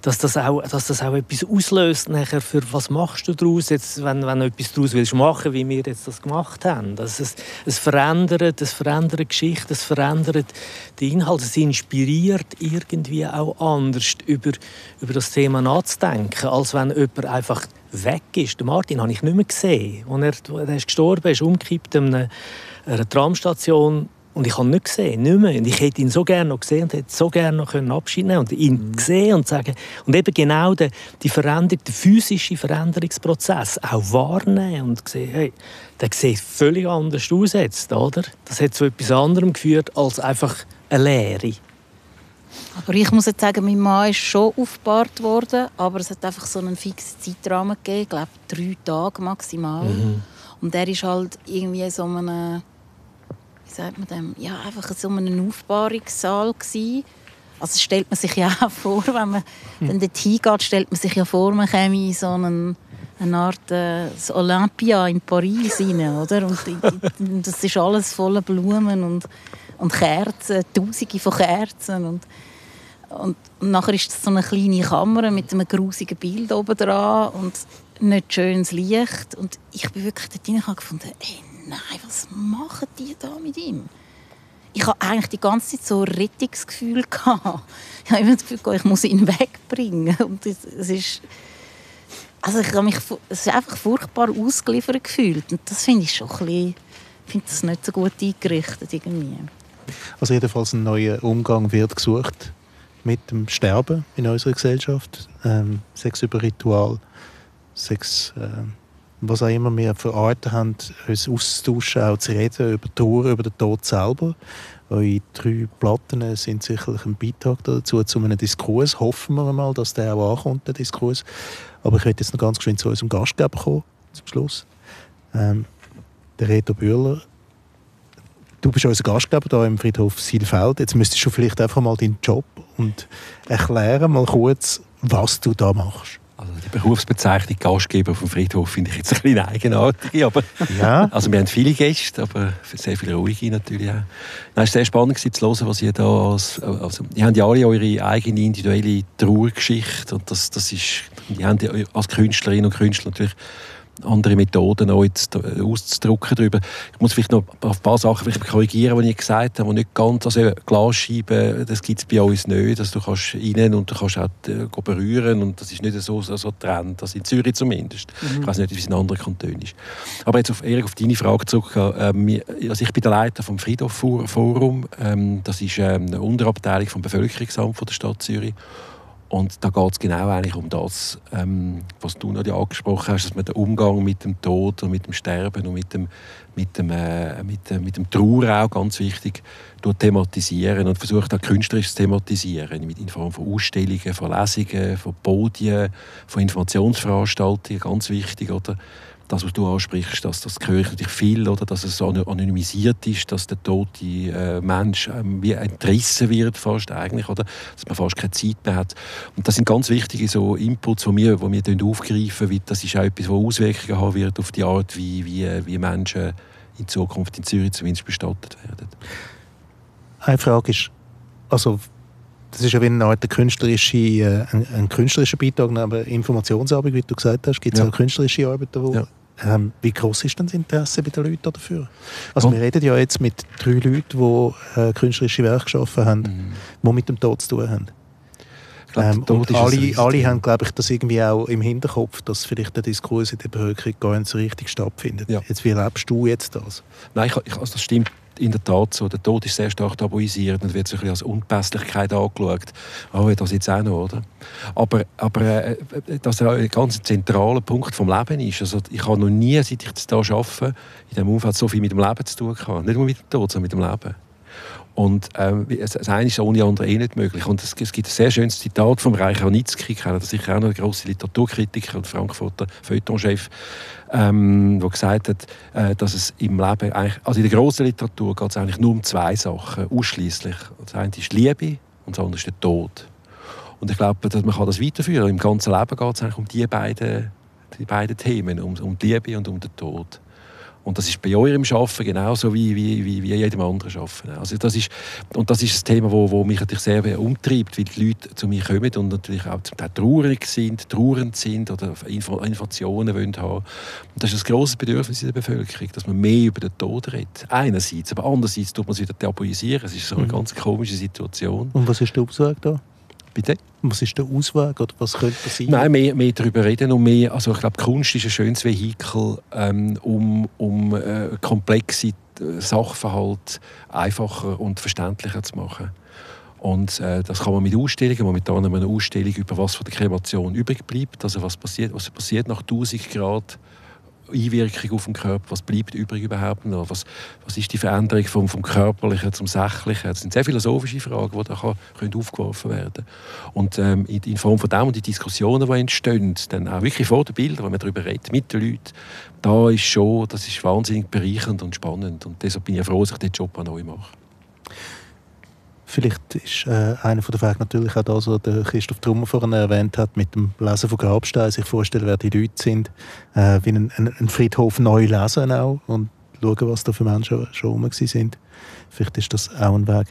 dass, das auch, dass das auch etwas auslöst nachher für was machst du daraus, jetzt, wenn, wenn du etwas daraus willst machen, wie wir jetzt das gemacht haben. Das es, es verändert, es verändert Geschichte, es verändert die Inhalte, es inspiriert irgendwie auch anders über, über das Thema nachzudenken, als wenn wenn jemand einfach weg ist. Den Martin habe ich nicht mehr gesehen. Als er, er ist gestorben ist, umgekippt an einer, Tramstation. Und ich habe ihn nicht gesehen, nicht mehr. Und ich hätte ihn so gerne noch gesehen und hätte so gerne noch Abschied nehmen und ihn mhm. gesehen und sagen und eben genau den, die Veränderung, den physischen Veränderungsprozess auch wahrnehmen und sehen, hey, der sieht völlig anders aus jetzt, oder? Das hat zu etwas anderem geführt als einfach eine Lehre. Aber ich muss jetzt sagen, mein Mann ist schon aufgebahrt worden, aber es hat einfach so einen fixen Zeitrahmen gegeben, ich glaube drei Tage maximal. Mhm. Und er ist halt irgendwie so einem, wie sagt man dem, ja einfach so einem Aufbahrungssaal gewesen. Also stellt man sich ja auch vor, wenn man mhm. dann dort hingeht, stellt man sich ja vor, man käme in so einen eine Art äh, Olympia in Paris rein, oder? Und das ist alles voller Blumen und, und Kerzen, Tausende von Kerzen und und, und nachher ist das so eine kleine Kamera mit einem grusigen Bild oben dran und nicht schönes Licht. Und ich bin wirklich dort hinein und gefunden, ey, nein, was machen die da mit ihm? Ich hatte eigentlich die ganze Zeit so ein Rettungsgefühl. Ich habe immer das Gefühl, ich muss ihn wegbringen. Und es, es ist... Also ich habe mich es ist einfach furchtbar ausgeliefert gefühlt. Und das finde ich schon ein bisschen... Ich finde das nicht so gut eingerichtet irgendwie. Also jedenfalls ein neuer Umgang wird gesucht mit dem Sterben in unserer Gesellschaft. Ähm, Sex über Ritual, Sex, äh, was auch immer wir für Arten haben, uns auszutauschen, auch zu reden über Tod, über den Tod selber. Eure drei Platten sind sicherlich ein Beitrag dazu, zu einem Diskurs. Hoffen wir mal, dass der auch ankommt, der Diskurs. Aber ich möchte jetzt noch ganz geschwind zu unserem Gastgeber kommen, zum Schluss. Ähm, der Reto Bühler Du bist unser Gastgeber hier im Friedhof Silfeld. Jetzt müsstest du vielleicht einfach mal deinen Job und erklären mal kurz, was du da machst. Also die Berufsbezeichnung Gastgeber vom Friedhof finde ich jetzt ein bisschen eigenartig. Aber, ja. Also wir haben viele Gäste, aber sehr viele ruhige natürlich auch. es war sehr spannend zu hören, was ihr da als, also, ihr habt ja alle eure eigene individuelle Trauergeschichte und das, das ist, ihr habt als Künstlerinnen und Künstler natürlich andere Methoden auch jetzt äh, auszudrücken darüber. Ich muss vielleicht noch ein paar Sachen vielleicht korrigieren, die ich gesagt habe, die nicht ganz, also Glasscheiben, das gibt es bei uns nicht, also du kannst rein und du kannst auch äh, berühren und das ist nicht so, so, so Trend, also in Zürich zumindest. Mhm. Ich weiß nicht, wie es in anderen Kantonen ist. Aber jetzt auf, Erik, auf deine Frage zurück, ähm, also ich bin der Leiter vom Friedhof Forum, ähm, das ist ähm, eine Unterabteilung vom Bevölkerungsamt von der Stadt Zürich und da geht es genau eigentlich um das, ähm, was du noch angesprochen hast, dass man den Umgang mit dem Tod und mit dem Sterben und mit dem, mit dem, äh, mit, äh, mit dem Trauer auch ganz wichtig thematisieren und versucht auch künstlerisch zu thematisieren, in Form von Ausstellungen, von Lesungen, von Podien, von Informationsveranstaltungen, ganz wichtig, oder? Das, was du ansprichst, dass das ich natürlich viel, oder, dass es anonymisiert ist, dass der tote äh, Mensch ähm, wie entrissen wird fast eigentlich, oder, dass man fast keine Zeit mehr hat. Und das sind ganz wichtige so Inputs, die wir, die wir aufgreifen, weil das ist auch etwas, was Auswirkungen haben wird auf die Art, wie, wie, wie Menschen in Zukunft in Zürich zumindest bestattet werden. Eine Frage ist, also das ist ja wie eine Art künstlerische, äh, ein, ein, künstlerischer Beitrag, aber Informationsarbeit, wie du gesagt hast, gibt es ja. auch künstlerische Arbeiten, wo ja. Ähm, wie groß ist denn das Interesse bei den Leuten dafür? Also und? wir reden ja jetzt mit drei Leuten, die äh, künstlerische Werke geschaffen haben, mhm. die mit dem Tod zu tun haben. Glaub, ähm, und alle, alle haben, glaube ich, das irgendwie auch im Hinterkopf, dass vielleicht der Diskurs in der Bevölkerung gar nicht so richtig stattfindet. Ja. Jetzt, wie erlebst du jetzt das? Nein, ich, ich, also das stimmt in der Tat so. Der Tod ist sehr stark tabuisiert und wird so als Unpässlichkeit angeschaut. Oh, das jetzt auch noch, oder? Aber, aber äh, dass ein ganz zentraler Punkt vom Leben ist. Also ich habe noch nie, seit ich hier arbeite, in diesem Umfeld so viel mit dem Leben zu tun gehabt. Nicht nur mit dem Tod, sondern mit dem Leben. Und ähm, das eine ist ohne andere eh nicht möglich. Und es, es gibt ein sehr schönes Zitat von Reich Ranitzky, ich kenne sicher auch ein grosser Literaturkritiker und Frankfurter Feuilletonchef, ähm, der gesagt hat, äh, dass es im Leben eigentlich, also in der grossen Literatur geht es eigentlich nur um zwei Sachen, ausschließlich. Das eine ist Liebe und das andere ist der Tod. Und ich glaube, dass man kann das weiterführen. Im ganzen Leben geht es eigentlich um die beiden, die beiden Themen, um, um die Liebe und um den Tod. Und das ist bei eurem Arbeiten genauso wie, wie, wie, wie jedem anderen Arbeiten. Also das ist, und das ist ein Thema, wo, wo mich natürlich sehr umtreibt, weil die Leute zu mir kommen und natürlich auch zum Teil traurig sind, trauernd sind oder Informationen wollen haben. Und das ist ein grosses Bedürfnis in der Bevölkerung, dass man mehr über den Tod redet. Einerseits, aber andererseits tut man es wieder tabuisieren. Es ist so eine mhm. ganz komische Situation. Und was ist der Aufsage da? Bitte? Was ist der Ausweg oder was könnte passieren? Nein, mehr, mehr darüber reden und mehr, also ich glaube, Kunst ist ein schönes Vehikel, ähm, um, um äh, komplexe äh, Sachverhalte einfacher und verständlicher zu machen. Und äh, das kann man mit Ausstellungen, momentan haben wir eine Ausstellung über was von der Kremation übrig bleibt, also was passiert, was passiert nach 1000 Grad Einwirkung auf den Körper, was bleibt übrig überhaupt noch, was, was ist die Veränderung vom, vom Körperlichen zum Sächlichen. Das sind sehr philosophische Fragen, die da kann, können aufgeworfen werden Und ähm, in, in, Form von dem und die Diskussionen, die entstehen, dann auch wirklich vor den Bildern, wenn man darüber redet, mit den Leuten, da ist schon, das ist wahnsinnig bereichernd und spannend und deshalb bin ich froh, dass ich diesen Job auch neu mache. Vielleicht ist äh, einer der Wege natürlich auch das, was der Christoph Trummer vorhin erwähnt hat, mit dem Lesen von Grabsteinen, sich vorstellen, wer die Leute sind, äh, wie einen Friedhof neu lesen auch und schauen, was da für Menschen schon rum sind. Vielleicht ist das auch ein Weg.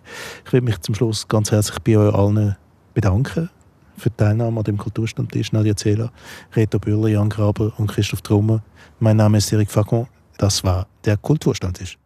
Ich will mich zum Schluss ganz herzlich bei euch allen bedanken für die Teilnahme an dem Kulturstammtisch. Nadia Zela, Reto Bühler, Jan Graber und Christoph Trummer. Mein Name ist Eric Facon. Das war der Kulturstammtisch.